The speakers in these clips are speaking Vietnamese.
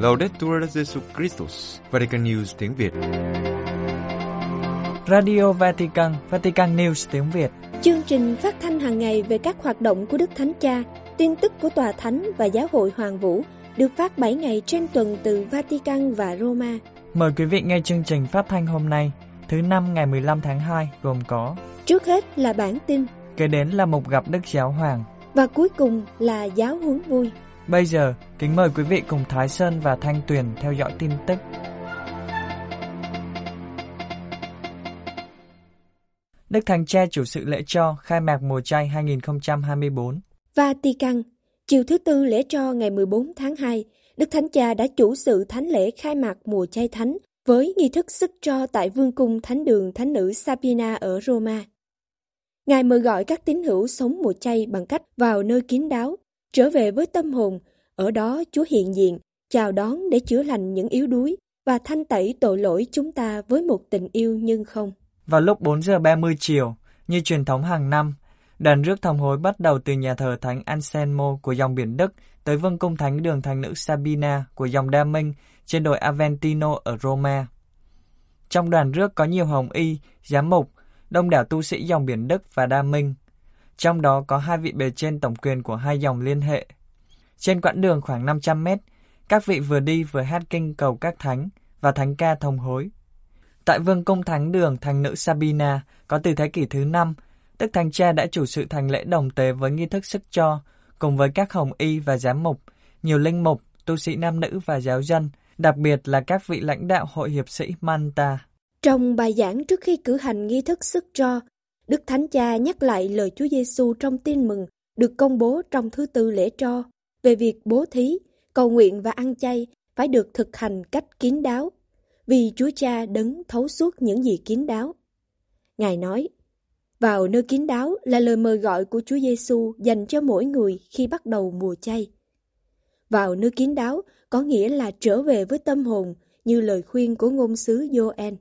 Laudetur Jesu Christus, Vatican News tiếng Việt. Radio Vatican, Vatican News tiếng Việt. Chương trình phát thanh hàng ngày về các hoạt động của Đức Thánh Cha, tin tức của Tòa Thánh và Giáo hội Hoàng Vũ được phát 7 ngày trên tuần từ Vatican và Roma. Mời quý vị nghe chương trình phát thanh hôm nay, thứ năm ngày 15 tháng 2 gồm có Trước hết là bản tin, kế đến là một gặp Đức Giáo Hoàng. và cuối cùng là giáo huấn vui. Bây giờ, kính mời quý vị cùng Thái Sơn và Thanh Tuyền theo dõi tin tức. Đức Thánh Cha chủ sự lễ cho khai mạc mùa chay 2024. Vatican, chiều thứ tư lễ tro ngày 14 tháng 2, Đức Thánh Cha đã chủ sự thánh lễ khai mạc mùa chay thánh với nghi thức sức tro tại Vương cung Thánh đường Thánh nữ Sabina ở Roma. Ngài mời gọi các tín hữu sống mùa chay bằng cách vào nơi kín đáo, trở về với tâm hồn, ở đó Chúa hiện diện, chào đón để chữa lành những yếu đuối và thanh tẩy tội lỗi chúng ta với một tình yêu nhưng không. Vào lúc 4 giờ 30 chiều, như truyền thống hàng năm, đoàn rước thòng hối bắt đầu từ nhà thờ Thánh Anselmo của dòng biển Đức tới vương cung thánh đường thánh nữ Sabina của dòng Đa Minh trên đồi Aventino ở Roma. Trong đoàn rước có nhiều hồng y, giám mục, đông đảo tu sĩ dòng biển Đức và Đa Minh. Trong đó có hai vị bề trên tổng quyền của hai dòng liên hệ. Trên quãng đường khoảng 500 mét, các vị vừa đi vừa hát kinh cầu các thánh và thánh ca thông hối. Tại vương cung thánh đường thánh nữ Sabina có từ thế kỷ thứ 5, Đức Thánh Cha đã chủ sự thành lễ đồng tế với nghi thức sức cho, cùng với các hồng y và giám mục, nhiều linh mục, tu sĩ nam nữ và giáo dân, đặc biệt là các vị lãnh đạo hội hiệp sĩ Manta. Trong bài giảng trước khi cử hành nghi thức sức tro, Đức Thánh Cha nhắc lại lời Chúa Giêsu trong tin mừng được công bố trong thứ tư lễ tro về việc bố thí, cầu nguyện và ăn chay phải được thực hành cách kín đáo, vì Chúa Cha đấng thấu suốt những gì kín đáo. Ngài nói, vào nơi kín đáo là lời mời gọi của Chúa Giêsu dành cho mỗi người khi bắt đầu mùa chay. Vào nơi kín đáo có nghĩa là trở về với tâm hồn như lời khuyên của ngôn sứ Joel.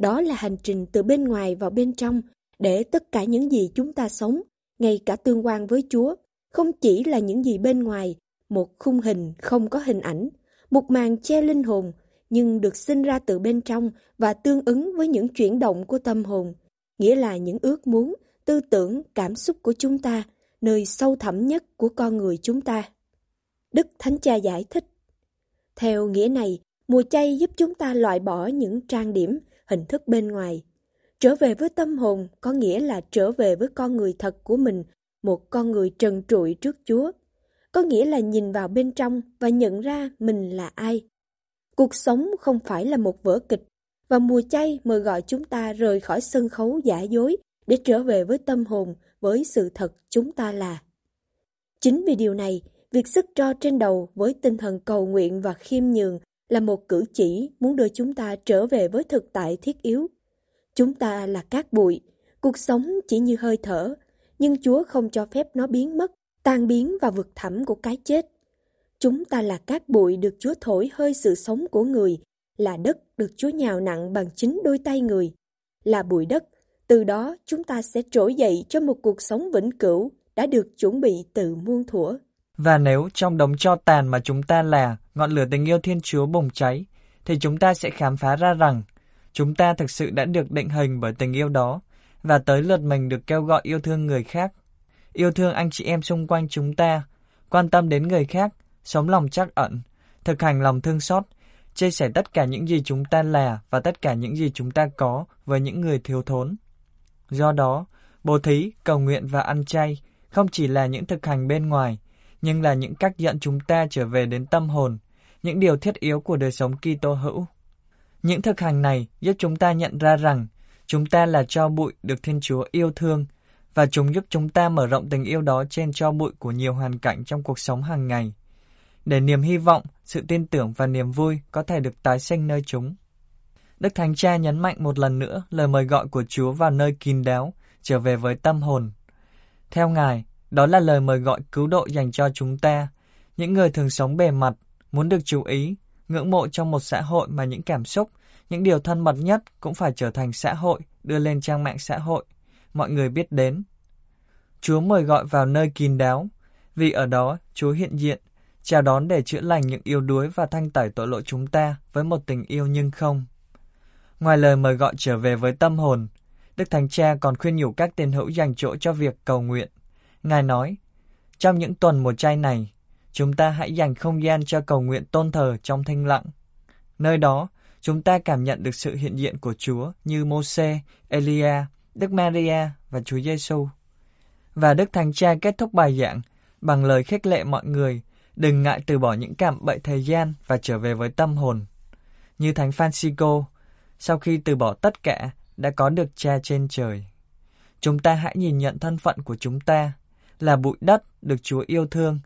Đó là hành trình từ bên ngoài vào bên trong để tất cả những gì chúng ta sống, ngay cả tương quan với Chúa, không chỉ là những gì bên ngoài, một khung hình không có hình ảnh, một màn che linh hồn, nhưng được sinh ra từ bên trong và tương ứng với những chuyển động của tâm hồn, nghĩa là những ước muốn, tư tưởng, cảm xúc của chúng ta, nơi sâu thẳm nhất của con người chúng ta. Đức Thánh Cha giải thích. Theo nghĩa này, mùa chay giúp chúng ta loại bỏ những trang điểm, hình thức bên ngoài. Trở về với tâm hồn có nghĩa là trở về với con người thật của mình, một con người trần trụi trước Chúa. Có nghĩa là nhìn vào bên trong và nhận ra mình là ai. Cuộc sống không phải là một vở kịch, và mùa chay mời gọi chúng ta rời khỏi sân khấu giả dối để trở về với tâm hồn, với sự thật chúng ta là. Chính vì điều này, việc sức tro trên đầu với tinh thần cầu nguyện và khiêm nhường là một cử chỉ muốn đưa chúng ta trở về với thực tại thiết yếu. Chúng ta là cát bụi, cuộc sống chỉ như hơi thở, nhưng Chúa không cho phép nó biến mất, tan biến vào vực thẳm của cái chết. Chúng ta là cát bụi được Chúa thổi hơi sự sống của người, là đất được Chúa nhào nặng bằng chính đôi tay người, là bụi đất, từ đó chúng ta sẽ trỗi dậy cho một cuộc sống vĩnh cửu đã được chuẩn bị từ muôn thuở. Và nếu trong đống cho tàn mà chúng ta là ngọn lửa tình yêu Thiên Chúa bùng cháy, thì chúng ta sẽ khám phá ra rằng chúng ta thực sự đã được định hình bởi tình yêu đó và tới lượt mình được kêu gọi yêu thương người khác, yêu thương anh chị em xung quanh chúng ta, quan tâm đến người khác, sống lòng trắc ẩn, thực hành lòng thương xót, chia sẻ tất cả những gì chúng ta là và tất cả những gì chúng ta có với những người thiếu thốn. Do đó, bố thí, cầu nguyện và ăn chay không chỉ là những thực hành bên ngoài, nhưng là những cách dẫn chúng ta trở về đến tâm hồn, những điều thiết yếu của đời sống Kitô hữu. Những thực hành này giúp chúng ta nhận ra rằng chúng ta là cho bụi được Thiên Chúa yêu thương và chúng giúp chúng ta mở rộng tình yêu đó trên cho bụi của nhiều hoàn cảnh trong cuộc sống hàng ngày, để niềm hy vọng, sự tin tưởng và niềm vui có thể được tái sinh nơi chúng. Đức Thánh Cha nhấn mạnh một lần nữa lời mời gọi của Chúa vào nơi kín đáo, trở về với tâm hồn. Theo Ngài, đó là lời mời gọi cứu độ dành cho chúng ta, những người thường sống bề mặt, muốn được chú ý, ngưỡng mộ trong một xã hội mà những cảm xúc, những điều thân mật nhất cũng phải trở thành xã hội, đưa lên trang mạng xã hội, mọi người biết đến. Chúa mời gọi vào nơi kín đáo, vì ở đó Chúa hiện diện, chào đón để chữa lành những yếu đuối và thanh tẩy tội lỗi chúng ta với một tình yêu nhưng không. Ngoài lời mời gọi trở về với tâm hồn, Đức Thánh Cha còn khuyên nhủ các tín hữu dành chỗ cho việc cầu nguyện. Ngài nói, trong những tuần mùa chay này, chúng ta hãy dành không gian cho cầu nguyện tôn thờ trong thanh lặng. Nơi đó, chúng ta cảm nhận được sự hiện diện của Chúa như Môse, Elia, Đức Maria và Chúa Giêsu. Và Đức Thánh Cha kết thúc bài giảng bằng lời khích lệ mọi người đừng ngại từ bỏ những cảm bậy thời gian và trở về với tâm hồn. Như Thánh Francisco, sau khi từ bỏ tất cả, đã có được cha trên trời. Chúng ta hãy nhìn nhận thân phận của chúng ta là bụi đất được Chúa yêu thương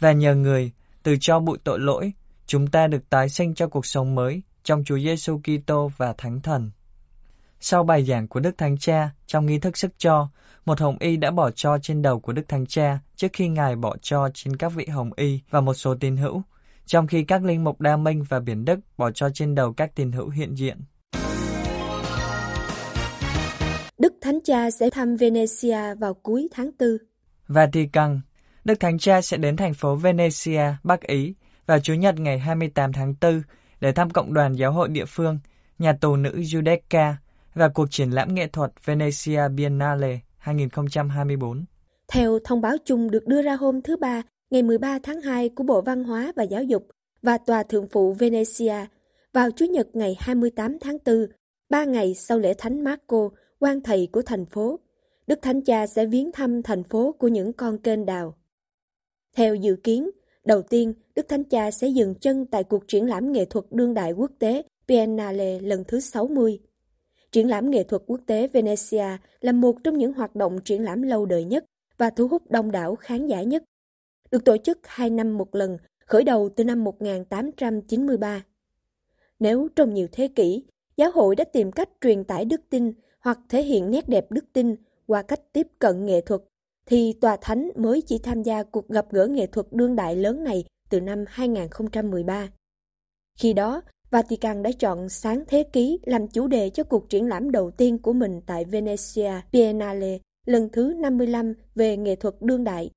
và nhờ người từ cho bụi tội lỗi, chúng ta được tái sinh cho cuộc sống mới trong Chúa Giêsu Kitô và Thánh Thần. Sau bài giảng của Đức Thánh Cha trong nghi thức sức cho, một hồng y đã bỏ cho trên đầu của Đức Thánh Cha trước khi Ngài bỏ cho trên các vị hồng y và một số tín hữu, trong khi các linh mục Đa Minh và Biển Đức bỏ cho trên đầu các tín hữu hiện diện. Đức Thánh Cha sẽ thăm Venecia vào cuối tháng 4. Vatican Đức Thánh Cha sẽ đến thành phố Venecia, Bắc Ý vào Chủ nhật ngày 28 tháng 4 để thăm cộng đoàn giáo hội địa phương, nhà tù nữ Judeca và cuộc triển lãm nghệ thuật Venecia Biennale 2024. Theo thông báo chung được đưa ra hôm thứ Ba, ngày 13 tháng 2 của Bộ Văn hóa và Giáo dục và Tòa Thượng phụ Venecia, vào Chủ nhật ngày 28 tháng 4, ba ngày sau lễ Thánh Marco, quan thầy của thành phố, Đức Thánh Cha sẽ viếng thăm thành phố của những con kênh đào. Theo dự kiến, đầu tiên, Đức Thánh Cha sẽ dừng chân tại cuộc triển lãm nghệ thuật đương đại quốc tế Biennale lần thứ 60. Triển lãm nghệ thuật quốc tế Venezia là một trong những hoạt động triển lãm lâu đời nhất và thu hút đông đảo khán giả nhất. Được tổ chức hai năm một lần, khởi đầu từ năm 1893. Nếu trong nhiều thế kỷ, giáo hội đã tìm cách truyền tải đức tin hoặc thể hiện nét đẹp đức tin qua cách tiếp cận nghệ thuật, thì Tòa Thánh mới chỉ tham gia cuộc gặp gỡ nghệ thuật đương đại lớn này từ năm 2013. Khi đó, Vatican đã chọn sáng thế ký làm chủ đề cho cuộc triển lãm đầu tiên của mình tại Venezia Biennale lần thứ 55 về nghệ thuật đương đại.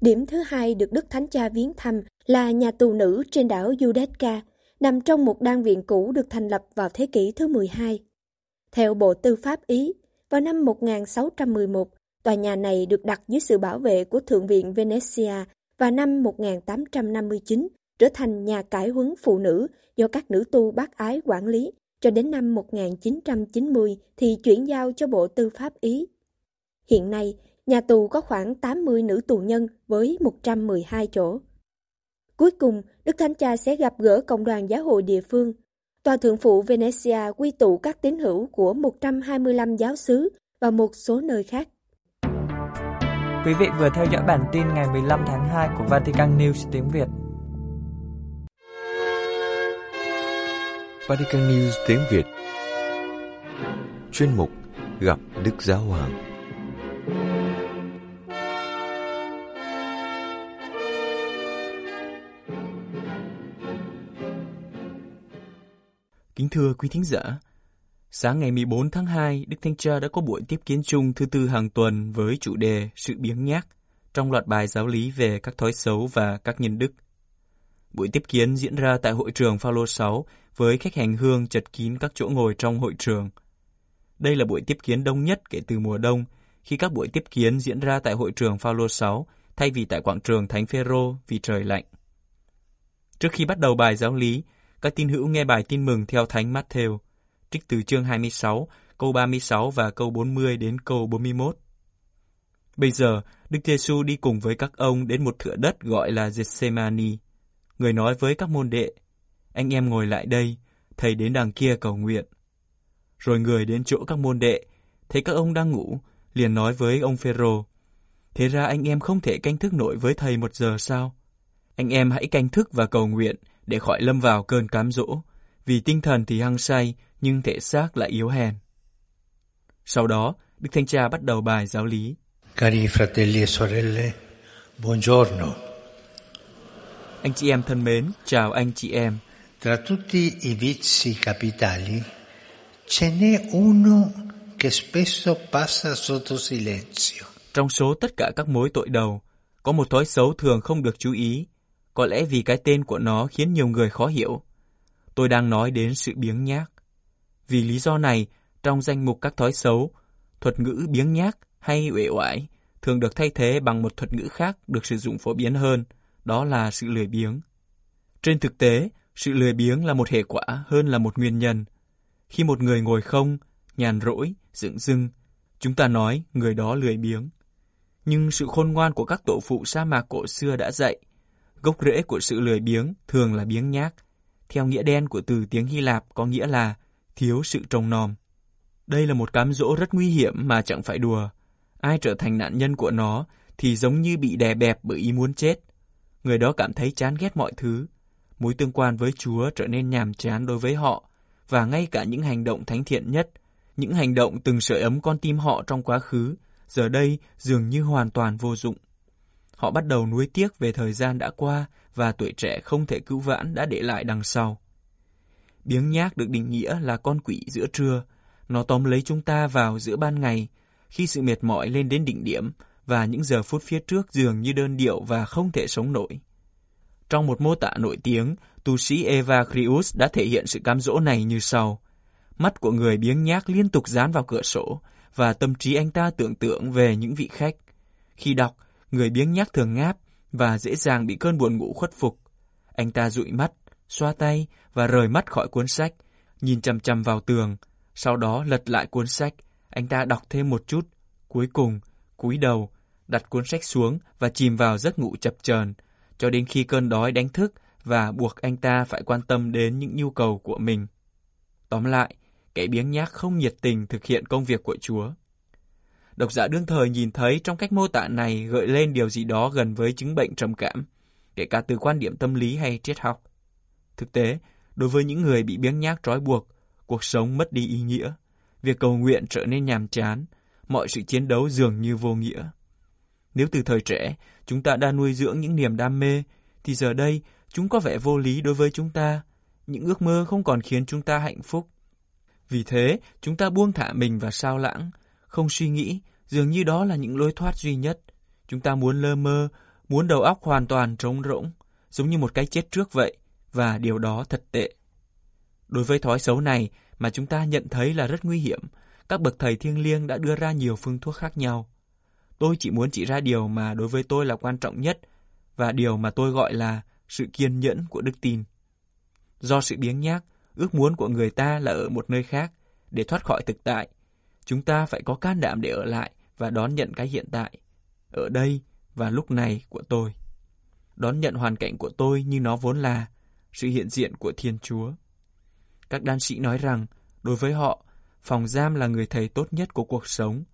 Điểm thứ hai được Đức Thánh Cha viếng thăm là nhà tù nữ trên đảo Giudecca, nằm trong một đan viện cũ được thành lập vào thế kỷ thứ 12. Theo Bộ Tư pháp Ý, vào năm 1611, tòa nhà này được đặt dưới sự bảo vệ của Thượng viện Venezia và năm 1859 trở thành nhà cải huấn phụ nữ do các nữ tu bác ái quản lý, cho đến năm 1990 thì chuyển giao cho Bộ Tư pháp Ý. Hiện nay, nhà tù có khoảng 80 nữ tù nhân với 112 chỗ. Cuối cùng, Đức Thánh Cha sẽ gặp gỡ cộng đoàn giáo hội địa phương. Tòa Thượng phụ Venezia quy tụ các tín hữu của 125 giáo xứ và một số nơi khác. Quý vị vừa theo dõi bản tin ngày 15 tháng 2 của Vatican News tiếng Việt. Vatican News tiếng Việt Chuyên mục Gặp Đức Giáo Hoàng Kính thưa quý thính giả, sáng ngày 14 tháng 2, Đức Thánh Cha đã có buổi tiếp kiến chung thứ tư hàng tuần với chủ đề Sự biếng nhác trong loạt bài giáo lý về các thói xấu và các nhân đức. Buổi tiếp kiến diễn ra tại hội trường Phaolô 6 với khách hành hương chật kín các chỗ ngồi trong hội trường. Đây là buổi tiếp kiến đông nhất kể từ mùa đông, khi các buổi tiếp kiến diễn ra tại hội trường Phaolô 6 thay vì tại quảng trường Thánh Phêrô vì trời lạnh. Trước khi bắt đầu bài giáo lý, các tín hữu nghe bài tin mừng theo Thánh Matthew, trích từ chương 26, câu 36 và câu 40 đến câu 41. Bây giờ, Đức Giêsu đi cùng với các ông đến một thửa đất gọi là Gethsemane. Người nói với các môn đệ, anh em ngồi lại đây, thầy đến đằng kia cầu nguyện. Rồi người đến chỗ các môn đệ, thấy các ông đang ngủ, liền nói với ông Phêrô, thế ra anh em không thể canh thức nổi với thầy một giờ sao? Anh em hãy canh thức và cầu nguyện để khỏi lâm vào cơn cám dỗ, vì tinh thần thì hăng say nhưng thể xác lại yếu hèn. Sau đó, Đức Thanh Cha bắt đầu bài giáo lý. Cari fratelli e sorelle, buongiorno. Anh chị em thân mến, chào anh chị em. Tra tutti i vizi capitali ce n'è uno che spesso passa sotto silenzio. Trong số tất cả các mối tội đầu, có một thói xấu thường không được chú ý, có lẽ vì cái tên của nó khiến nhiều người khó hiểu. Tôi đang nói đến sự biếng nhác. Vì lý do này, trong danh mục các thói xấu, thuật ngữ biếng nhác hay uể oải thường được thay thế bằng một thuật ngữ khác được sử dụng phổ biến hơn, đó là sự lười biếng. Trên thực tế, sự lười biếng là một hệ quả hơn là một nguyên nhân. Khi một người ngồi không, nhàn rỗi, dựng dưng, chúng ta nói người đó lười biếng. Nhưng sự khôn ngoan của các tổ phụ sa mạc cổ xưa đã dạy, gốc rễ của sự lười biếng thường là biếng nhác. Theo nghĩa đen của từ tiếng Hy Lạp có nghĩa là thiếu sự trông nom. Đây là một cám dỗ rất nguy hiểm mà chẳng phải đùa. Ai trở thành nạn nhân của nó thì giống như bị đè bẹp bởi ý muốn chết. Người đó cảm thấy chán ghét mọi thứ. Mối tương quan với Chúa trở nên nhàm chán đối với họ, và ngay cả những hành động thánh thiện nhất, những hành động từng sưởi ấm con tim họ trong quá khứ, giờ đây dường như hoàn toàn vô dụng. Họ bắt đầu nuối tiếc về thời gian đã qua và tuổi trẻ không thể cứu vãn đã để lại đằng sau. Biếng nhác được định nghĩa là con quỷ giữa trưa. Nó tóm lấy chúng ta vào giữa ban ngày, khi sự mệt mỏi lên đến đỉnh điểm và những giờ phút phía trước dường như đơn điệu và không thể sống nổi. Trong một mô tả nổi tiếng, tu sĩ Eva Krius đã thể hiện sự cám dỗ này như sau. Mắt của người biếng nhác liên tục dán vào cửa sổ, và tâm trí anh ta tưởng tượng về những vị khách. Khi đọc, người biếng nhác thường ngáp và dễ dàng bị cơn buồn ngủ khuất phục. Anh ta dụi mắt, xoa tay và rời mắt khỏi cuốn sách, nhìn chằm chằm vào tường, sau đó lật lại cuốn sách, anh ta đọc thêm một chút, cuối cùng cúi đầu, đặt cuốn sách xuống và chìm vào giấc ngủ chập chờn, cho đến khi cơn đói đánh thức và buộc anh ta phải quan tâm đến những nhu cầu của mình. Tóm lại, kẻ biếng nhác không nhiệt tình thực hiện công việc của Chúa. Độc giả đương thời nhìn thấy trong cách mô tả này gợi lên điều gì đó gần với chứng bệnh trầm cảm, kể cả từ quan điểm tâm lý hay triết học. Thực tế, đối với những người bị biếng nhác trói buộc, cuộc sống mất đi ý nghĩa, việc cầu nguyện trở nên nhàm chán, mọi sự chiến đấu dường như vô nghĩa. Nếu từ thời trẻ, chúng ta đã nuôi dưỡng những niềm đam mê, thì giờ đây chúng có vẻ vô lý đối với chúng ta. Những ước mơ không còn khiến chúng ta hạnh phúc. Vì thế, chúng ta buông thả mình và sao lãng, không suy nghĩ, dường như đó là những lối thoát duy nhất. Chúng ta muốn lơ mơ, muốn đầu óc hoàn toàn trống rỗng, giống như một cái chết trước vậy, và điều đó thật tệ. Đối với thói xấu này mà chúng ta nhận thấy là rất nguy hiểm, các bậc thầy thiêng liêng đã đưa ra nhiều phương thuốc khác nhau. Tôi chỉ muốn chỉ ra điều mà đối với tôi là quan trọng nhất và điều mà tôi gọi là sự kiên nhẫn của đức tin. Do sự biếng nhác, ước muốn của người ta là ở một nơi khác để thoát khỏi thực tại. Chúng ta phải có can đảm để ở lại và đón nhận cái hiện tại, ở đây và lúc này của tôi. Đón nhận hoàn cảnh của tôi như nó vốn là, sự hiện diện của Thiên Chúa. Các đan sĩ nói rằng, đối với họ, phòng giam là người thầy tốt nhất của cuộc sống,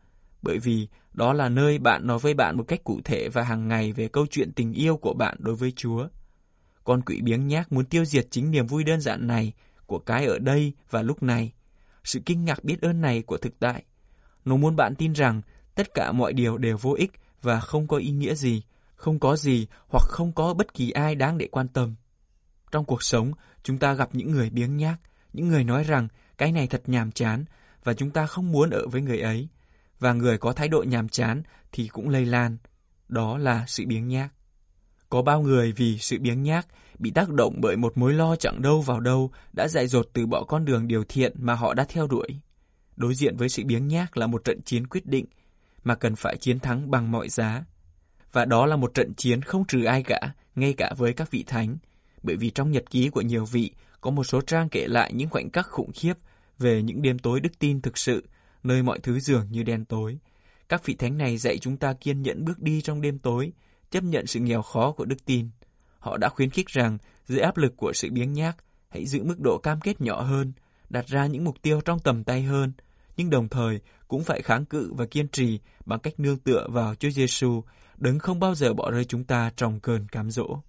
bởi vì đó là nơi bạn nói với bạn một cách cụ thể và hàng ngày về câu chuyện tình yêu của bạn đối với Chúa. Con quỷ biếng nhác muốn tiêu diệt chính niềm vui đơn giản này của cái ở đây và lúc này. Sự kinh ngạc biết ơn này của thực tại. Nó muốn bạn tin rằng tất cả mọi điều đều vô ích và không có ý nghĩa gì, không có gì hoặc không có bất kỳ ai đáng để quan tâm. Trong cuộc sống, chúng ta gặp những người biếng nhác, những người nói rằng cái này thật nhàm chán và chúng ta không muốn ở với người ấy. Và người có thái độ nhàm chán thì cũng lây lan. Đó là sự biếng nhác. Có bao người vì sự biếng nhác bị tác động bởi một mối lo chẳng đâu vào đâu đã dại dột từ bỏ con đường điều thiện mà họ đã theo đuổi. Đối diện với sự biếng nhác là một trận chiến quyết định mà cần phải chiến thắng bằng mọi giá. Và đó là một trận chiến không trừ ai cả, ngay cả với các vị thánh, bởi vì trong nhật ký của nhiều vị có một số trang kể lại những khoảnh khắc khủng khiếp về những đêm tối đức tin thực sự, nơi mọi thứ dường như đen tối. Các vị thánh này dạy chúng ta kiên nhẫn bước đi trong đêm tối, chấp nhận sự nghèo khó của đức tin. Họ đã khuyến khích rằng, dưới áp lực của sự biếng nhác, hãy giữ mức độ cam kết nhỏ hơn, đặt ra những mục tiêu trong tầm tay hơn, nhưng đồng thời cũng phải kháng cự và kiên trì bằng cách nương tựa vào Chúa Giêsu, đấng không bao giờ bỏ rơi chúng ta trong cơn cám dỗ.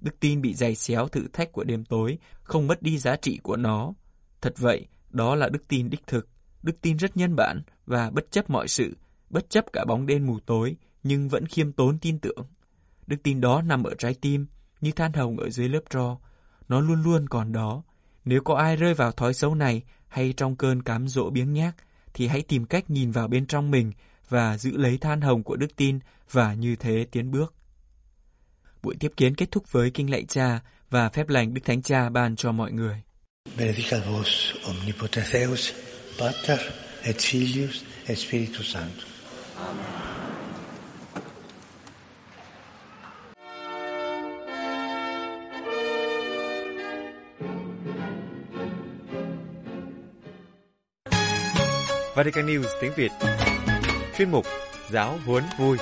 Đức tin bị dày xéo thử thách của đêm tối, không mất đi giá trị của nó. Thật vậy, đó là đức tin đích thực, đức tin rất nhân bản và bất chấp mọi sự, bất chấp cả bóng đêm mù tối, nhưng vẫn khiêm tốn tin tưởng. Đức tin đó nằm ở trái tim, như than hồng ở dưới lớp tro. Nó luôn luôn còn đó. Nếu có ai rơi vào thói xấu này hay trong cơn cám dỗ biếng nhác, thì hãy tìm cách nhìn vào bên trong mình và giữ lấy than hồng của đức tin và như thế tiến bước. Buổi tiếp kiến kết thúc với kinh lạy cha và phép lành Đức Thánh Cha ban cho mọi người. Benedicat vos omnipotens Deus, Pater et Filius et Spiritus Sanctus. Vatican News tiếng Việt Chuyên mục Giáo huấn vui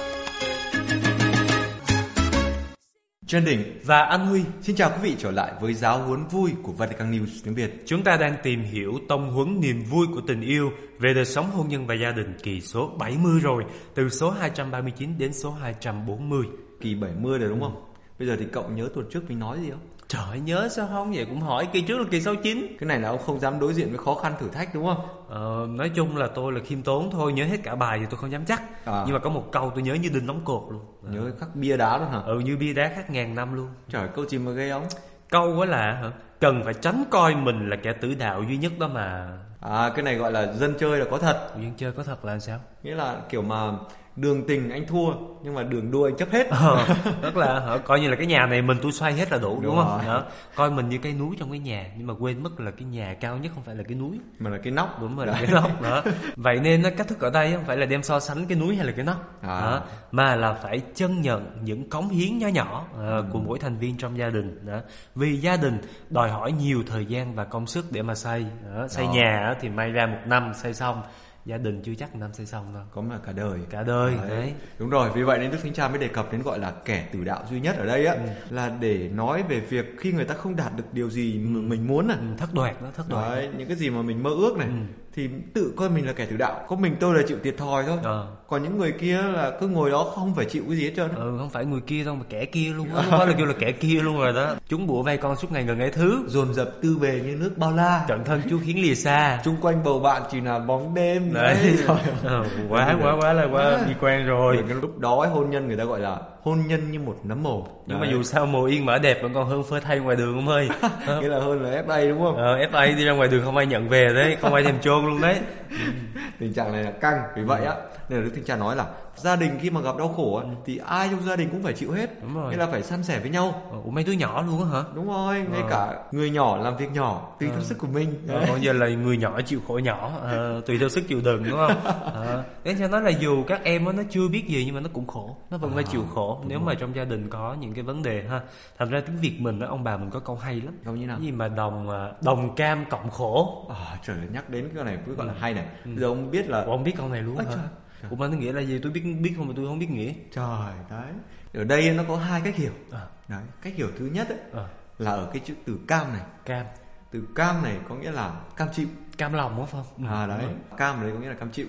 Trần Đình và An Huy xin chào quý vị trở lại với giáo huấn vui của Vatican News tiếng Việt. Chúng ta đang tìm hiểu tông huấn niềm vui của tình yêu về đời sống hôn nhân và gia đình kỳ số 70 rồi, từ số 239 đến số 240. Kỳ 70 rồi đúng không? Bây giờ thì cậu nhớ tuần trước mình nói gì không? Trời nhớ sao không? Vậy cũng hỏi kỳ trước là kỳ 69 Cái này là ông không dám đối diện với khó khăn thử thách đúng không? ờ, Nói chung là tôi là khiêm tốn thôi Nhớ hết cả bài thì tôi không dám chắc. À. Nhưng mà có một câu tôi nhớ như đinh đóng cột luôn. Nhớ khắc bia đá luôn hả? Ừ như bia đá khác ngàn năm luôn. Trời câu gì mà ghê không? Câu đó là hả? Cần phải tránh coi mình là kẻ tử đạo duy nhất đó mà. À cái này gọi là dân chơi là có thật. Duyên chơi có thật là sao? Nghĩa là kiểu mà đường tình anh thua Nhưng mà đường đua anh chấp hết. Ờ, tức là hả, coi như là cái nhà này mình tôi xoay hết là đủ đúng, Đúng không? đó. coi mình như cái núi trong cái nhà nhưng mà quên mất là cái nhà cao nhất không phải là cái núi. Mà là cái nóc. Đúng rồi là cái nóc đó. Vậy nên cách thức ở đây không phải là đem so sánh cái núi hay là cái nóc. À. đó, mà là phải chân nhận những cống hiến nhỏ nhỏ ờ, của mỗi thành viên trong gia đình. Đó vì gia đình đòi hỏi nhiều thời gian và công sức để mà xây. Đó. xây Đó. nhà thì may ra một năm xây xong gia đình chưa chắc năm xây xong đâu. Có mà cả đời. Cả đời đấy. Đúng rồi, vì vậy nên Đức Thánh Cha mới đề cập đến gọi là kẻ tử đạo duy nhất ở đây á Là để nói về việc khi người ta không đạt được điều gì mà mình muốn à. Ừ, thất đoạt đó thất đoạt. Đấy, những cái gì mà mình mơ ước này Thì tự coi mình là kẻ tử đạo. Có mình tôi là chịu thiệt thòi thôi. Ờ. Còn những người kia là cứ ngồi đó không phải chịu cái gì hết trơn ừ không phải người kia đâu mà kẻ kia luôn á. Đó là kêu là kẻ kia luôn rồi đó. Chúng bủa vây con suốt ngày gần ấy thứ. Dồn dập tư bề như nước bao la. Cận thân chú khiến lìa xa. Trung quanh bầu bạn chỉ là bóng đêm. Đấy. Trời Ờ, quá quá quá là quá bi quan rồi. Cái lúc đó hôn nhân người ta gọi là hôn nhân như một nấm mồ nhưng mà Đấy. dù sao mồ yên mở đẹp vẫn còn hơn phơi thay ngoài đường không ơi Nghĩa là hơn là FA đúng không? ờ, FA đi ra ngoài đường không ai nhận về đấy không ai thèm chôn luôn đấy tình trạng này là căng vì vậy á nên là đức thánh cha nói là gia đình khi mà gặp đau khổ á, thì ai trong gia đình cũng phải chịu hết. Đúng rồi. nghĩa là phải san sẻ với nhau. Ủa mấy đứa nhỏ luôn hả? Đúng rồi ngay cả người nhỏ làm việc nhỏ tùy theo sức của mình. Đấy. còn giờ là người nhỏ chịu khổ nhỏ ờ, tùy theo sức chịu đựng đúng không? Ờ, thế cho nói là dù các em nó chưa biết gì nhưng mà nó cũng khổ. Nó vẫn phải chịu khổ nếu mà trong gia đình có những cái vấn đề ha. Thành ra tiếng việt mình á, ông bà mình có câu hay lắm. Câu như nào? cái gì mà đồng à, đồng cam cộng khổ. À, trời nhắc đến cái này cứ gọi là hay này. Bây giờ ông biết là Ủa, ông biết câu này luôn Ôi hả? trời. Ủa mà nó nghĩa là gì? Tôi biết biết không? Mà tôi không biết nghĩa. Trời đấy. Ở đây nó có hai cách hiểu À. đấy cách hiểu thứ nhất ấy, Ờ, là ở cái chữ từ cam này. Cam. Từ cam này có nghĩa là cam chịu. Cam lòng đúng không? À đấy. Cam ở đây có nghĩa là cam chịu.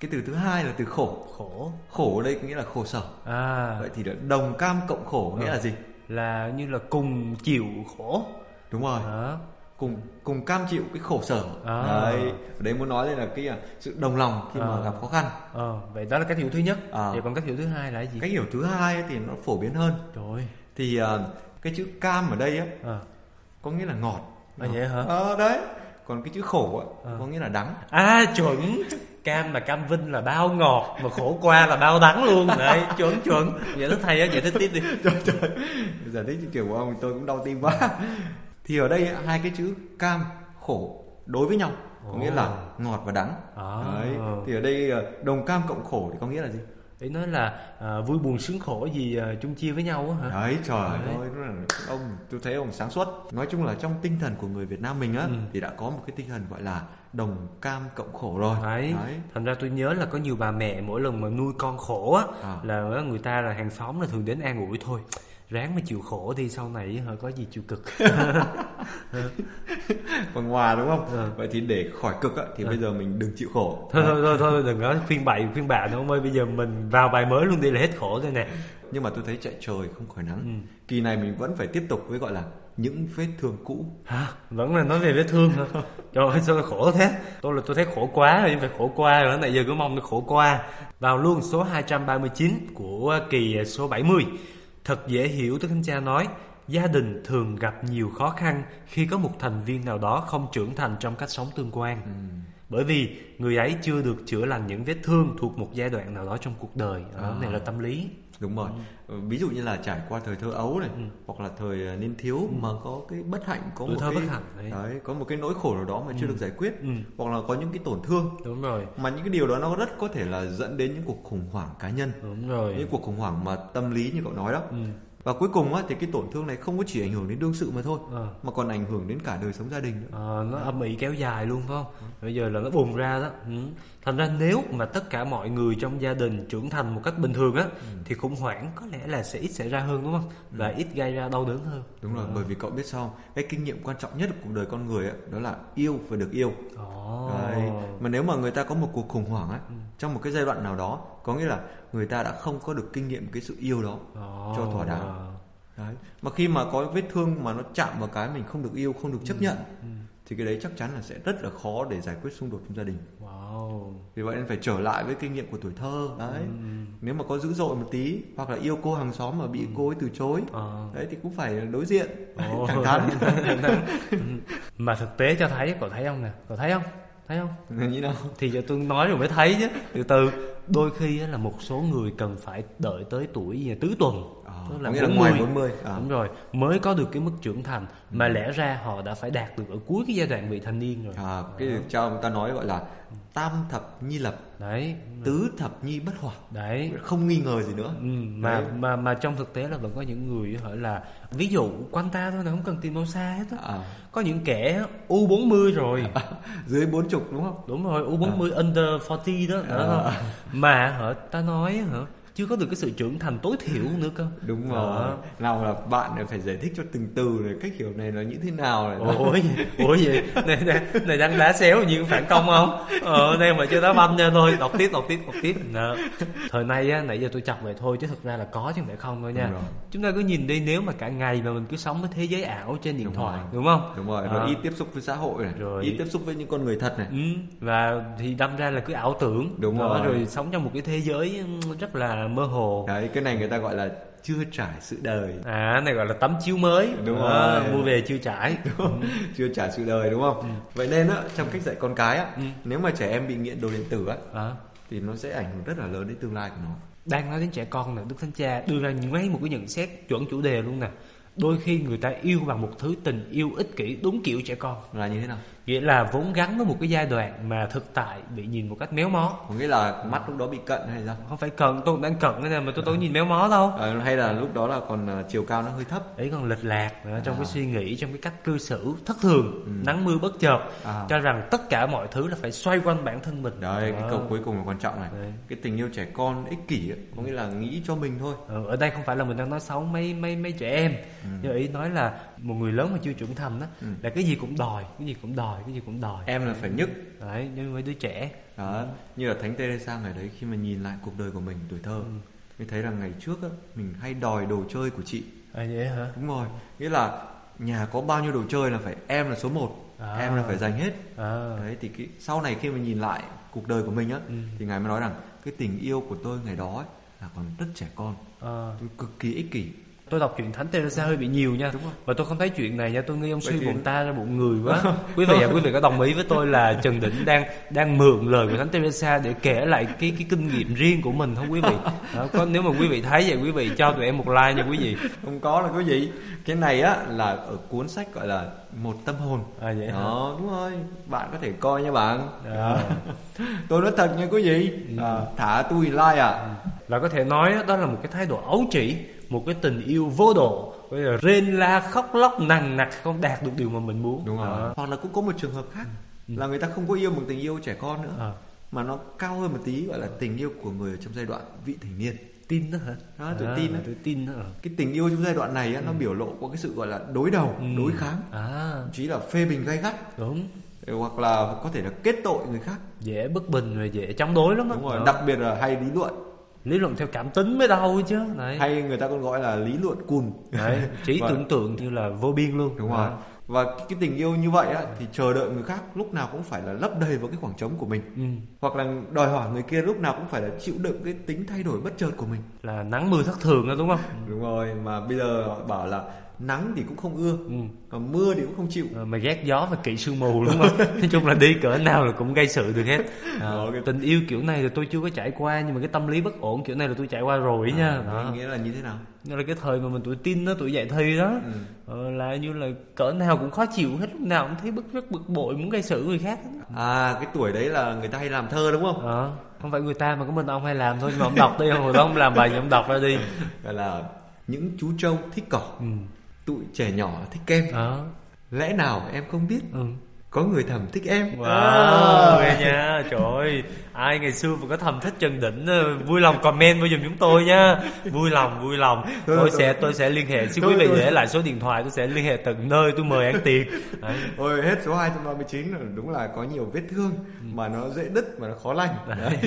Cái từ thứ hai là từ khổ. Khổ. Khổ ở đây có nghĩa là khổ sở. À. Vậy thì đồng cam cộng khổ nghĩa là gì? Là như là cùng chịu khổ. Đúng rồi. Đó cùng cùng cam chịu cái khổ sở. À. đấy ở đây muốn nói đây là cái à, sự đồng lòng khi mà À. gặp khó khăn. Ờ vậy đó là cách hiểu thứ nhất. À. vậy còn cách hiểu thứ hai là cái gì? Cách hiểu thứ hai thì nó phổ biến hơn. Trời thì à, cái chữ cam ở đây á à, có nghĩa là ngọt. À vậy hả? Ờ đấy. Còn cái chữ khổ á À. có nghĩa là đắng. À chuẩn. Cam mà cam vinh là bao ngọt mà khổ qua là bao đắng luôn. Đấy chuẩn chuẩn. Giải thích hay á giải thích tiếp đi. Trời trời. Giờ thích chữ kiểu của ông tôi cũng đau tim quá thì ở đây hai cái chữ cam khổ đối với nhau có nghĩa là ngọt và đắng À. đấy thì ở đây à, đồng cam cộng khổ thì có nghĩa là gì để nói là à, vui buồn sướng khổ gì à, chung chia với nhau á hả Đấy trời Đấy. ơi, ông tôi thấy ông sáng suốt. Nói chung là trong tinh thần của người Việt Nam mình á Ừ. thì đã có một cái tinh thần gọi là đồng cam cộng khổ rồi. Đấy. Đấy. Thành ra tôi nhớ là có nhiều bà mẹ mỗi lần mà nuôi con khổ á À. là người ta là hàng xóm là thường đến an ủi thôi. Ráng mà chịu khổ đi sau này hả có gì chịu cực. Còn hòa đúng không? Ừ. Vậy thì để khỏi cực á thì bây giờ mình đừng chịu khổ. thôi, thôi thôi thôi đừng có khuyên bậy khuyên nữa ông ơi bây giờ mình vào bài mới luôn đi là hết khổ rồi nè. Nhưng mà tôi thấy chạy trời không khỏi nắng. Ừ. Kỳ này mình vẫn phải tiếp tục với gọi là những vết thương cũ. Hả? Vẫn là nói về vết thương hả? Trời ơi sao khổ thế? Tôi là tôi thấy khổ quá rồi nhưng phải khổ qua rồi nãy giờ cứ mong được khổ qua. Vào luôn số 239 của kỳ số 70. Thật dễ hiểu Đức Thánh Cha nói, gia đình thường gặp nhiều khó khăn khi có một thành viên nào đó không trưởng thành trong cách sống tương quan. bởi vì người ấy chưa được chữa lành những vết thương thuộc một giai đoạn nào đó trong cuộc đời đó À. này là tâm lý đúng rồi Ừ, ví dụ như là trải qua thời thơ ấu này hoặc là thời à, niên thiếu mà có cái bất hạnh có Ừ. Tuổi một thơ cái bất hạnh, đấy. có một cái nỗi khổ nào đó mà chưa được giải quyết Ừ. hoặc là có những cái tổn thương đúng rồi mà những cái điều đó nó rất có thể là dẫn đến những cuộc khủng hoảng cá nhân đúng rồi những cuộc khủng hoảng mà tâm lý như cậu nói đó Ừ. và cuối cùng á thì cái tổn thương này không có chỉ ảnh hưởng đến đương sự mà thôi Ờ. mà còn ảnh hưởng đến cả đời sống gia đình nữa Ờ, nó âm ỉ kéo dài luôn phải không? Bây giờ là nó bùng ra đó. Ừ. Thành ra nếu mà tất cả mọi người trong gia đình trưởng thành một cách bình thường á, thì khủng hoảng có lẽ là sẽ ít xảy ra hơn đúng không? Và ít gây ra đau đớn hơn. đúng rồi bởi vì cậu biết sao không? cái kinh nghiệm quan trọng nhất của cuộc đời con người á đó là yêu và được yêu Ồ. Đấy. Mà nếu mà người ta có một cuộc khủng hoảng á trong một cái giai đoạn nào đó có nghĩa là người ta đã không có được kinh nghiệm cái sự yêu đó Ồ. cho thỏa đáng. Đấy. Mà khi mà có vết thương mà nó chạm vào cái mình không được yêu, không được chấp nhận thì cái đấy chắc chắn là sẽ rất là khó để giải quyết xung đột trong gia đình. Wow. Vì vậy nên phải trở lại với kinh nghiệm của tuổi thơ đấy. Nếu mà có dữ dội một tí hoặc là yêu cô hàng xóm mà bị cô ấy từ chối, Ờ. đấy thì cũng phải đối diện Ồ. thẳng thắn. Ừ. Mà thực tế cho thấy, cậu thấy không nè? Cậu thấy không? Thấy không? như nào? Thì giờ tôi nói rồi mới thấy chứ. Từ từ, đôi khi á là một số người cần phải đợi tới tuổi gì, tứ tuần. Ờ, tức là nghĩa là 40. ngoài 40, à. Đúng rồi, mới có được cái mức trưởng thành mà lẽ ra họ đã phải đạt được ở cuối cái giai đoạn vị thành niên rồi. À, cái cho người ta nói gọi là tam thập nhi lập, Đấy, tứ thập nhi bất hoại. đấy. Không nghi ngờ gì nữa. Ừ, mà Đấy. mà mà trong thực tế là vẫn có những người hỏi là ví dụ quanh ta thôi là không cần tìm đâu xa hết á. À, Có những kẻ U40 rồi. dưới 40 đúng không? Đúng rồi, U40 under 40 đó, đó không? Mà hả ta nói hả chưa có được cái sự trưởng thành tối thiểu nữa cơ. Đúng rồi. Nào là bạn lại phải giải thích cho từng từ này cách hiểu này là như thế nào này. Ủa gì? Ủa gì? Này, này, này đang đá xéo như phản công không? Ờ, đang mà chơi đá banh nha thôi. Đọc tiếp, đọc tiếp, đọc tiếp. Đó. Thời nay á, nãy giờ tôi chọc vậy thôi chứ thực ra là có chứ không phải không thôi nha. Chúng ta cứ nhìn đi nếu mà cả ngày mà mình cứ sống với thế giới ảo trên điện Đúng thoại, rồi. đúng không? Đúng rồi, rồi ít tiếp xúc với xã hội này, Rồi. ít tiếp xúc với những con người thật này. Ừ, và thì đâm ra là cứ ảo tưởng Đúng rồi. rồi sống trong một cái thế giới rất là mơ hồ Đấy, cái này người ta gọi là chưa trải sự đời. à này gọi là tấm chiếu mới Đúng Đó, rồi. mua về chưa trải chưa trải sự đời đúng không? Vậy nên á, trong cách dạy con cái á, Ừ. nếu mà trẻ em bị nghiện đồ điện tử á à, thì nó sẽ ảnh hưởng rất là lớn đến tương lai của nó. đang nói đến trẻ con nè đức thánh cha đưa ra ngay một cái nhận xét chuẩn chủ đề luôn nè đôi khi người ta yêu bằng một thứ tình yêu ích kỷ đúng kiểu trẻ con Là như thế nào? Nghĩa là vốn gắn với một cái giai đoạn mà thực tại bị nhìn một cách méo mó Có nghĩa là mắt lúc đó bị cận hay sao? không phải cần tôi cũng đang cận cái này mà tôi có nhìn méo mó đâu Ờ, hay là lúc đó là còn à, chiều cao nó hơi thấp. ấy còn lệch lạc nữa trong À. cái suy nghĩ trong cái cách cư xử thất thường nắng mưa bất chợt À. cho rằng tất cả mọi thứ là phải xoay quanh bản thân mình Đấy, cái Đó. câu cuối cùng là quan trọng này. Đấy. Cái tình yêu trẻ con ích kỷ ấy, có nghĩa là nghĩ cho mình thôi. Ờ, ở đây không phải là mình đang nói xấu mấy mấy mấy trẻ em nhưng ý nói là một người lớn mà chưa trưởng thành đó là cái gì cũng đòi cái gì cũng đòi cái gì cũng đòi Em là phải nhất. đấy nhưng với đứa trẻ Đó, như là Thánh Teresa ngày đấy khi mà nhìn lại cuộc đời của mình tuổi thơ, mới thấy rằng ngày trước á, mình hay đòi đồ chơi của chị. à vậy hả Đúng rồi, nghĩa là nhà có bao nhiêu đồ chơi là phải em là số 1 À. em là phải giành hết. à Đấy thì cái sau này khi mà nhìn lại cuộc đời của mình á Ừ. thì ngài mới nói rằng cái tình yêu của tôi ngày đó ấy, là còn rất trẻ con, à. tôi cực kỳ ích kỷ. Tôi đọc chuyện thánh Teresa hơi bị nhiều nha và tôi không thấy chuyện này nha tôi nghĩ ông suy bụng ta ra bụng người quá quý vị à, quý vị có đồng ý với tôi là Trần Đỉnh đang đang mượn lời của thánh Teresa để kể lại cái cái kinh nghiệm riêng của mình không quý vị Đó, có nếu mà quý vị thấy vậy quý vị cho tụi em một like nha quý vị Không có là cái gì? Cái này á là ở cuốn sách gọi là một tâm hồn. à vậy hả Đó, đúng rồi, bạn có thể coi nha bạn. Đó. Tôi nói thật nha quý vị, Ừ. à, thả tôi like à. và có thể nói đó là một cái thái độ ấu trĩ một cái tình yêu vô độ bây giờ rên la khóc lóc nằng nặc không đạt được điều mà mình muốn Đúng rồi. Đó. Hoặc là cũng có một trường hợp khác là người ta không có yêu một tình yêu trẻ con nữa À, mà nó cao hơn một tí gọi là tình yêu của người ở trong giai đoạn vị thành niên. tin đó hả Đó, tôi À, tin đó. tôi tin đó? Cái tình yêu trong giai đoạn này á, nó biểu lộ qua cái sự gọi là đối đầu, Ừ. đối kháng, à thậm chí là phê bình gay gắt đúng hoặc là có thể là kết tội người khác. dễ bất bình rồi dễ chống đối lắm á. Đúng rồi, Đó. đặc biệt là hay lý luận lý luận theo cảm tính mới đau chứ đấy, hay người ta còn gọi là lý luận cùn. đấy. trí Và- tưởng tượng như là vô biên luôn Đúng rồi. Và cái tình yêu như vậy á thì chờ đợi người khác lúc nào cũng phải là lấp đầy vào cái khoảng trống của mình. ừ. Hoặc là đòi hỏi người kia lúc nào cũng phải là chịu đựng cái tính thay đổi bất chợt của mình. là nắng mưa thất thường đó đúng không Đúng rồi, mà bây giờ họ bảo là nắng thì cũng không ưa Ừ. còn mưa thì cũng không chịu. Ờ, mà ghét gió và kỵ sương mù đúng không? Nói chung là đi cỡ nào là cũng gây sự được hết. Ờ, tình yêu kiểu này thì tôi chưa có trải qua nhưng mà cái tâm lý bất ổn kiểu này là tôi trải qua rồi ấy nha. Đó. nghĩa là như thế nào? Đó là cái thời mà mình tuổi tin đó tuổi dậy thì đó Ừ. ờ, là như là cỡ nào cũng khó chịu hết lúc nào cũng thấy bức rất bực bội muốn gây sự người khác à cái tuổi đấy là người ta hay làm thơ đúng không? Ờ, không phải người ta mà có mình ông hay làm thôi nhưng mà ông đọc đi hồi đó ông làm bài thì ông đọc ra đi. Gọi là những chú trâu thích cỏ. Ừ. tụi trẻ nhỏ thích kem. Đó lẽ nào em không biết? Ừ. có người thầm thích em. Wow, ghê nha, trời ơi Ai ngày xưa mà có thầm thích Trần Đỉnh ờ, Vui lòng comment vào giùm chúng tôi nha. Vui lòng, vui lòng. Tôi sẽ tôi sẽ liên hệ Xin quý vị để lại số điện thoại Tôi sẽ liên hệ tận nơi tôi mời ăn tiệc. Đấy. Ôi hết số 239 rồi đúng là có nhiều vết thương mà nó dễ đứt mà nó khó lành. Đấy.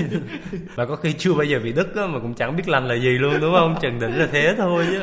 Và có khi chưa bao giờ bị đứt á, Mà cũng chẳng biết lành là gì luôn đúng không? Trần Đỉnh là thế thôi chứ.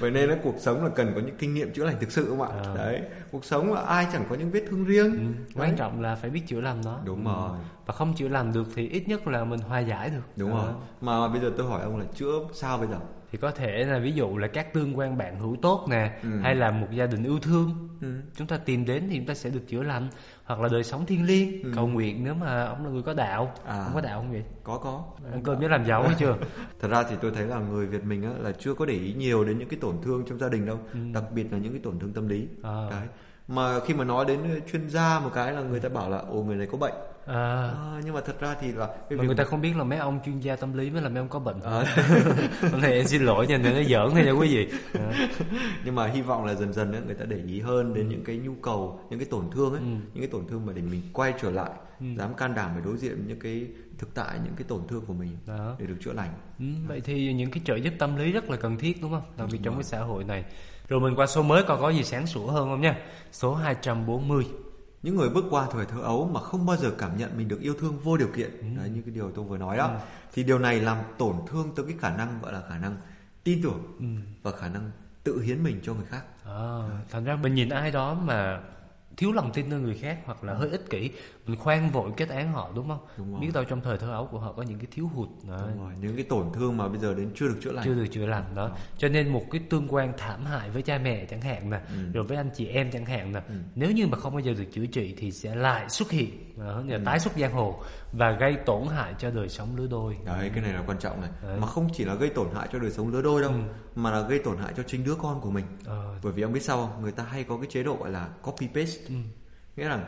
Vậy nên là cuộc sống là cần có những kinh nghiệm chữa lành thực sự không ạ? À. Đấy, cuộc sống là ai chẳng có những vết thương riêng. ừ. Quan trọng là phải biết chữa lành nó Đúng Ừ. rồi. Và không chữa lành được thì ít nhất là mình hòa giải được Đúng Đó. rồi. Mà bây giờ tôi hỏi ông là chữa sao bây giờ? thì có thể là ví dụ là các tương quan bạn hữu tốt nè Ừ. hay là một gia đình yêu thương Ừ. chúng ta tìm đến thì chúng ta sẽ được chữa lành hoặc là đời sống thiêng liêng cầu nguyện nếu mà ông là người có đạo Ừ. À. ông có đạo không vậy Có có. ăn cơm nhớ làm giàu hay chưa Thật ra thì tôi thấy là người Việt mình á, là chưa có để ý nhiều đến những cái tổn thương trong gia đình đâu, đặc biệt là những cái tổn thương tâm lý. Ừ. À. Đấy. Mà khi mà nói đến chuyên gia một cái là người ta bảo là ồ người này có bệnh. À, À, nhưng mà thật ra thì là cái mà người ta không biết là mấy ông chuyên gia tâm lý mới là mấy ông có bệnh Ờ. hôm nay em xin lỗi nha nên nó giỡn thôi nha quý vị À. nhưng mà hy vọng là dần dần ấy, người ta để ý hơn đến những cái nhu cầu những cái tổn thương ấy Ừ. những cái tổn thương mà để mình quay trở lại dám can đảm để đối diện với những cái thực tại những cái tổn thương của mình Đó. để được chữa lành Ừ, vậy thì những cái trợ giúp tâm lý rất là cần thiết đúng không? Đặc biệt trong cái xã hội này. Rồi mình qua số mới còn có gì sáng sủa hơn không nha? Số 240. Những người bước qua thời thơ ấu mà không bao giờ cảm nhận mình được yêu thương vô điều kiện. Ừ. đấy như cái điều tôi vừa nói đó. Thì điều này làm tổn thương tới cái khả năng gọi là khả năng tin tưởng Ừ. và khả năng tự hiến mình cho người khác. À, thành ra mình nhìn ai đó mà thiếu lòng tin nơi người khác hoặc là hơi ích kỷ mình khoan vội kết án họ đúng không Đúng rồi. biết đâu trong thời thơ ấu của họ có những cái thiếu hụt Đấy. Đúng rồi. những cái tổn thương mà bây giờ đến chưa được chữa lành chưa được chữa lành đó cho nên một cái tương quan thảm hại với cha mẹ chẳng hạn nè Ừ. rồi với anh chị em chẳng hạn nè nếu như mà không bao giờ được chữa trị thì sẽ lại xuất hiện đó, Ừ. và tái xuất giang hồ và gây tổn hại cho đời sống lứa đôi Đấy, cái này là quan trọng này. Đấy. Mà không chỉ là gây tổn hại cho đời sống lứa đôi đâu, mà là gây tổn hại cho chính đứa con của mình. Ờ. Bởi vì ông biết sao không? Người ta hay có cái chế độ gọi là copy paste. Nghĩa là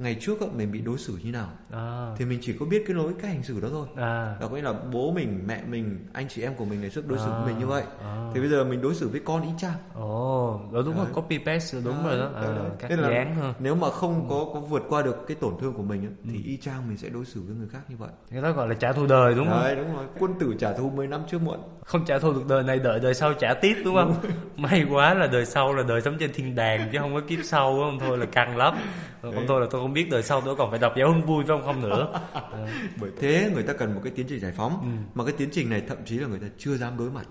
ngày trước mình bị đối xử như nào à, thì mình chỉ có biết cái lối cách hành xử đó thôi. à, Đó có nghĩa là bố mình, mẹ mình, anh chị em của mình ngày trước đối xử với À, mình như vậy. à. Thì bây giờ mình đối xử với con y chang. ồ đó đúng rồi copy paste là đúng rồi đó à, Đấy, đấy. các Thế là dáng ha Nếu mà không có có vượt qua được cái tổn thương của mình á, thì y chang mình sẽ đối xử với người khác như vậy. cái đó gọi là trả thù đời đúng không Đấy đúng rồi. Quân tử trả thù 10 năm trước muộn. không trả thù được đời này đợi đời sau trả tiếp đúng không may quá là đời sau là đời sống trên thiên đàng chứ không có kiếp sau không thôi là căng lắm không thôi là tôi không biết đời sau tôi còn phải đọc giáo huấn vui không? Không nữa. Bởi thế người ta cần một cái tiến trình giải phóng. Ừ. mà cái tiến trình này thậm chí là người ta chưa dám đối mặt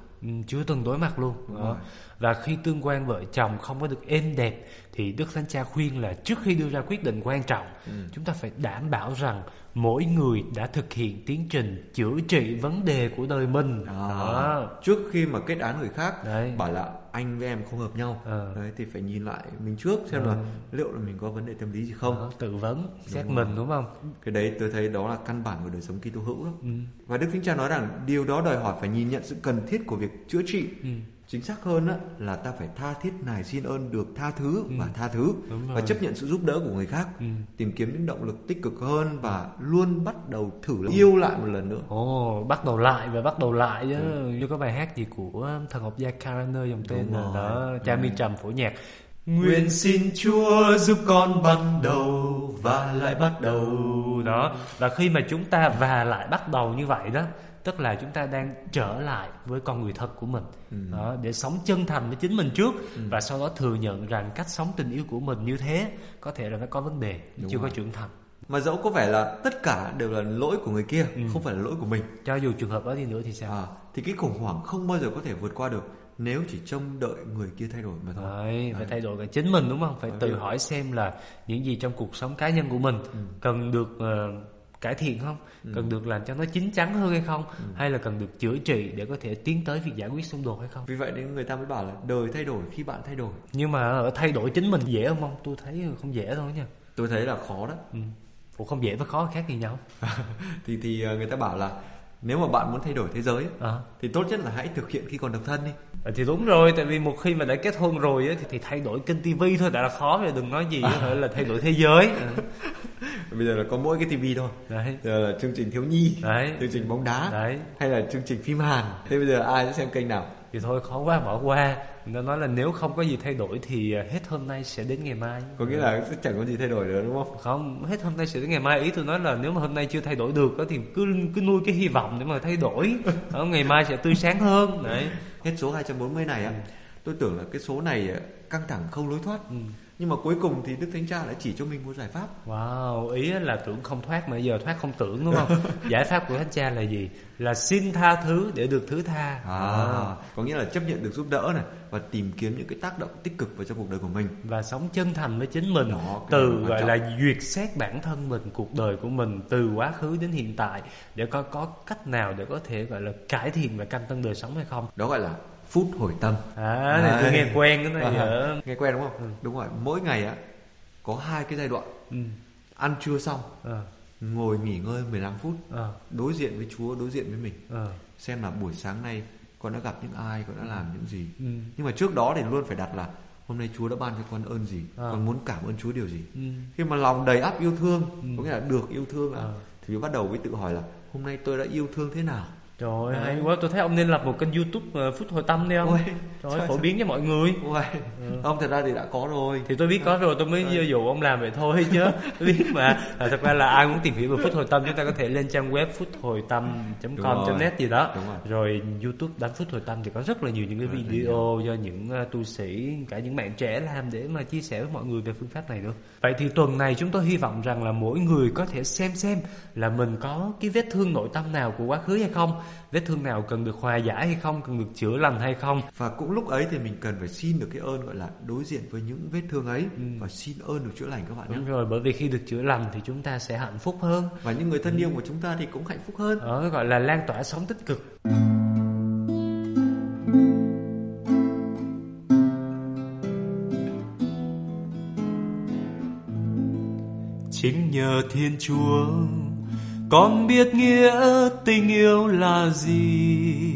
chưa từng đối mặt luôn đó. rồi. và khi tương quan vợ chồng không có được êm đẹp thì đức thánh cha khuyên là trước khi đưa ra quyết định quan trọng Ừ. chúng ta phải đảm bảo rằng mỗi người đã thực hiện tiến trình chữa trị vấn đề của đời mình đó. trước khi mà kết án người khác Đấy. bảo là anh với em không hợp nhau Ờ. đấy thì phải nhìn lại mình trước xem là liệu là mình có vấn đề tâm lý gì không Đó, tự vấn xét mình đúng không cái đấy tôi thấy đó là căn bản của đời sống Kitô hữu đó. Ừ. và Đức Thánh Cha nói rằng điều đó đòi hỏi phải nhìn nhận sự cần thiết của việc chữa trị Ừ. chính xác hơn á, là ta phải tha thiết nài xin ơn được tha thứ và tha thứ Ừ. Và chấp nhận sự giúp đỡ của người khác Ừ. tìm kiếm những động lực tích cực hơn và luôn bắt đầu thử yêu lại một lần nữa Ồ, bắt đầu lại và bắt đầu lại chứ. Như có bài hát gì của thần học gia Karaner dòng tên là đó, cha Minh Trầm phổ nhạc. Nguyện xin Chúa giúp con bắt đầu và lại bắt đầu. Đó, và khi mà chúng ta và lại bắt đầu như vậy đó, tức là chúng ta đang trở lại với con người thật của mình. Đó, để sống chân thành với chính mình trước và sau đó thừa nhận rằng cách sống tình yêu của mình như thế có thể là nó có vấn đề, Đúng chưa rồi. có trưởng thành. Mà dẫu có vẻ là tất cả đều là lỗi của người kia, không phải là lỗi của mình. Cho dù trường hợp đó đi nữa thì sao? À, thì cái khủng hoảng không bao giờ có thể vượt qua được nếu chỉ trông đợi người kia thay đổi mà thôi. Đấy, phải thay đổi cả chính mình đúng không? Phải tự hỏi xem là những gì trong cuộc sống cá nhân của mình cần được ờ, cải thiện không? Ừ. cần được làm cho nó chín chắn hơn hay không? Hay là cần được chữa trị để có thể tiến tới việc giải quyết xung đột hay không? Vì vậy nên người ta mới bảo là đời thay đổi khi bạn thay đổi. Nhưng mà ở thay đổi chính mình dễ không không tôi thấy không dễ đâu nha. Tôi thấy là khó đó. Ừ. Ủa không dễ với khó khác gì nhau? Thì thì ờ, người ta bảo là nếu mà bạn muốn thay đổi thế giới à. thì tốt nhất là hãy thực hiện khi còn độc thân đi. Ờ, thì đúng rồi tại vì một khi mà đã kết hôn rồi á, thì, thì thay đổi kênh tivi thôi đã là khó rồi đừng nói gì à. là thay đổi thế giới. Ừ. bây giờ là có mỗi cái tivi thôi. Đấy. Giờ là chương trình thiếu nhi đấy. chương trình bóng đá đấy. hay là chương trình phim hàn. Thế bây giờ ai sẽ xem kênh nào? Thì thôi khó quá bỏ qua. Ta nói là nếu không có gì thay đổi thì à, hết hôm nay sẽ đến ngày mai. Có nghĩa là sẽ chẳng có gì thay đổi nữa đúng không? Không hết hôm nay sẽ đến ngày mai. Ý tôi nói là nếu mà hôm nay chưa thay đổi được thì cứ cứ nuôi cái hy vọng để mà thay đổi. Ở ngày mai sẽ tươi sáng hơn. Đấy. Hết số 240 này á. Tôi tưởng là cái số này ờ, căng thẳng không lối thoát nhưng mà cuối cùng thì đức thánh cha lại chỉ cho mình một giải pháp Wow, ý là tưởng không thoát mà giờ thoát không tưởng đúng không? Giải pháp của thánh cha là gì? Là xin tha thứ để được thứ tha. à, có nghĩa là chấp nhận được giúp đỡ này và tìm kiếm những cái tác động tích cực vào trong cuộc đời của mình và sống chân thành với chính mình Đó, từ gọi là duyệt xét bản thân mình cuộc đời của mình từ quá khứ đến hiện tại để coi có cách nào để có thể gọi là cải thiện và canh tân đời sống hay không đó gọi là phút hồi tâm. À này tôi nghe quen cái này À, nghe quen đúng không? Đúng rồi mỗi ngày á có hai cái giai đoạn. Ừ. ăn trưa xong à, ngồi nghỉ ngơi 15 phút à, đối diện với Chúa đối diện với mình. À. xem là buổi sáng nay con đã gặp những ai con đã làm những gì. Ừ. nhưng mà trước đó thì luôn phải đặt là hôm nay Chúa đã ban cho con ơn gì? À. con muốn cảm ơn Chúa điều gì? Ừ. khi mà lòng đầy ắp yêu thương có nghĩa là được yêu thương à, À. thì bắt đầu mới tự hỏi là hôm nay tôi đã yêu thương thế nào Trời ơi, hay. quá, tôi thấy ông nên lập một kênh youtube ờ, Phút Hồi Tâm đi không? Ôi, Trời ơi, phổ biến cho mọi người. Ôi, ông thật ra thì đã có rồi. Thì tôi biết có rồi tôi mới dụ ông làm vậy thôi chứ. Tôi biết mà. À, thật ra là ai muốn tìm hiểu về phút hồi tâm chúng ta có thể lên trang web phút hồi tâm Đúng com rồi. net gì đó. Đúng rồi. rồi youtube đánh phút hồi tâm thì có rất là nhiều những cái video do những uh, tu sĩ cả những bạn trẻ làm để mà chia sẻ với mọi người về phương pháp này nữa vậy thì tuần này chúng tôi hy vọng rằng là mỗi người có thể xem xem là mình có cái vết thương nội tâm nào của quá khứ hay không vết thương nào cần được hòa giải hay không cần được chữa lành hay không? Và cũng lúc ấy thì mình cần phải xin được cái ơn gọi là đối diện với những vết thương ấy và xin ơn được chữa lành các bạn nhé. đúng rồi bởi vì khi được chữa lành thì chúng ta sẽ hạnh phúc hơn. Và những người thân yêu của chúng ta thì cũng hạnh phúc hơn. Đó gọi là lan tỏa sống tích cực. Chính nhờ thiên chúa con biết nghĩa tình yêu là gì?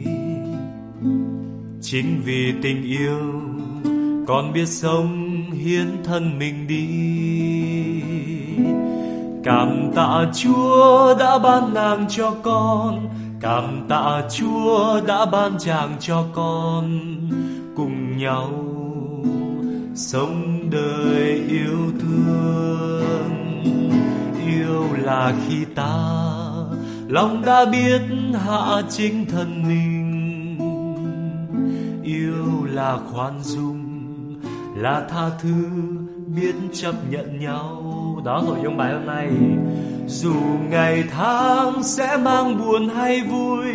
Chính vì tình yêu, con biết sống hiến thân mình đi. Cảm tạ Chúa đã ban nàng cho con. Cảm tạ Chúa đã ban chàng cho con. Cùng nhau sống đời yêu thương là khi ta lòng đã biết hạ chính thân mình. Yêu là khoan dung, là tha thứ, biết chấp nhận nhau. Đó, nội dung bài hôm nay. Dù ngày tháng sẽ mang buồn hay vui,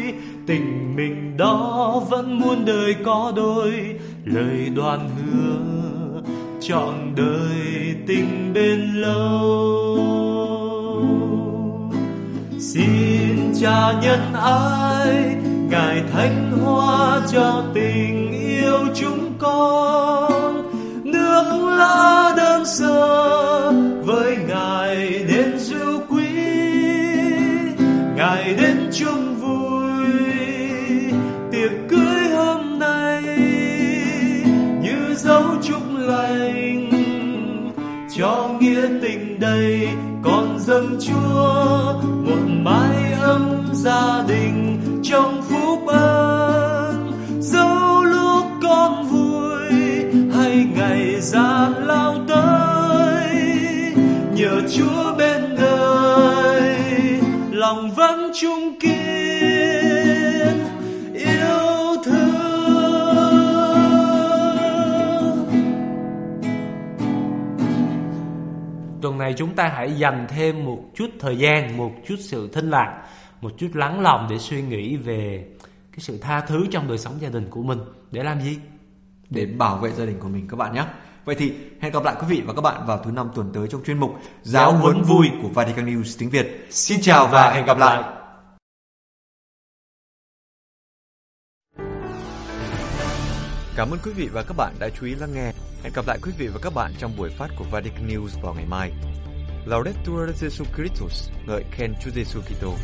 tình mình đó vẫn muôn đời có đôi. Lời đoàn hứa trọn đời tình bên lâu xin cha nhân ái, ngài thánh hóa cho tình yêu chúng con. Nước lá đơn sơ với ngài đến du quý, ngài đến chung vui. Tiệc cưới hôm nay như dấu chúc lành, cho nghĩa tình đầy con dâng chúa. Chung kiên yêu thương. Tuần này chúng ta hãy dành thêm một chút thời gian một chút sự thinh lặng một chút lắng lòng để suy nghĩ về cái sự tha thứ trong đời sống gia đình của mình. Để làm gì? Để bảo vệ gia đình của mình các bạn nhé. Vậy thì hẹn gặp lại quý vị và các bạn vào thứ năm tuần tới trong chuyên mục Giáo huấn vui. của Vatican News tiếng Việt. Xin chào và hẹn gặp lại. Cảm ơn quý vị và các bạn đã chú ý lắng nghe. Hẹn gặp lại quý vị và các bạn trong buổi phát của Vatican News vào ngày mai. Laudetur Jesu Christus, ngợi khen Chúa Giêsu Kitô.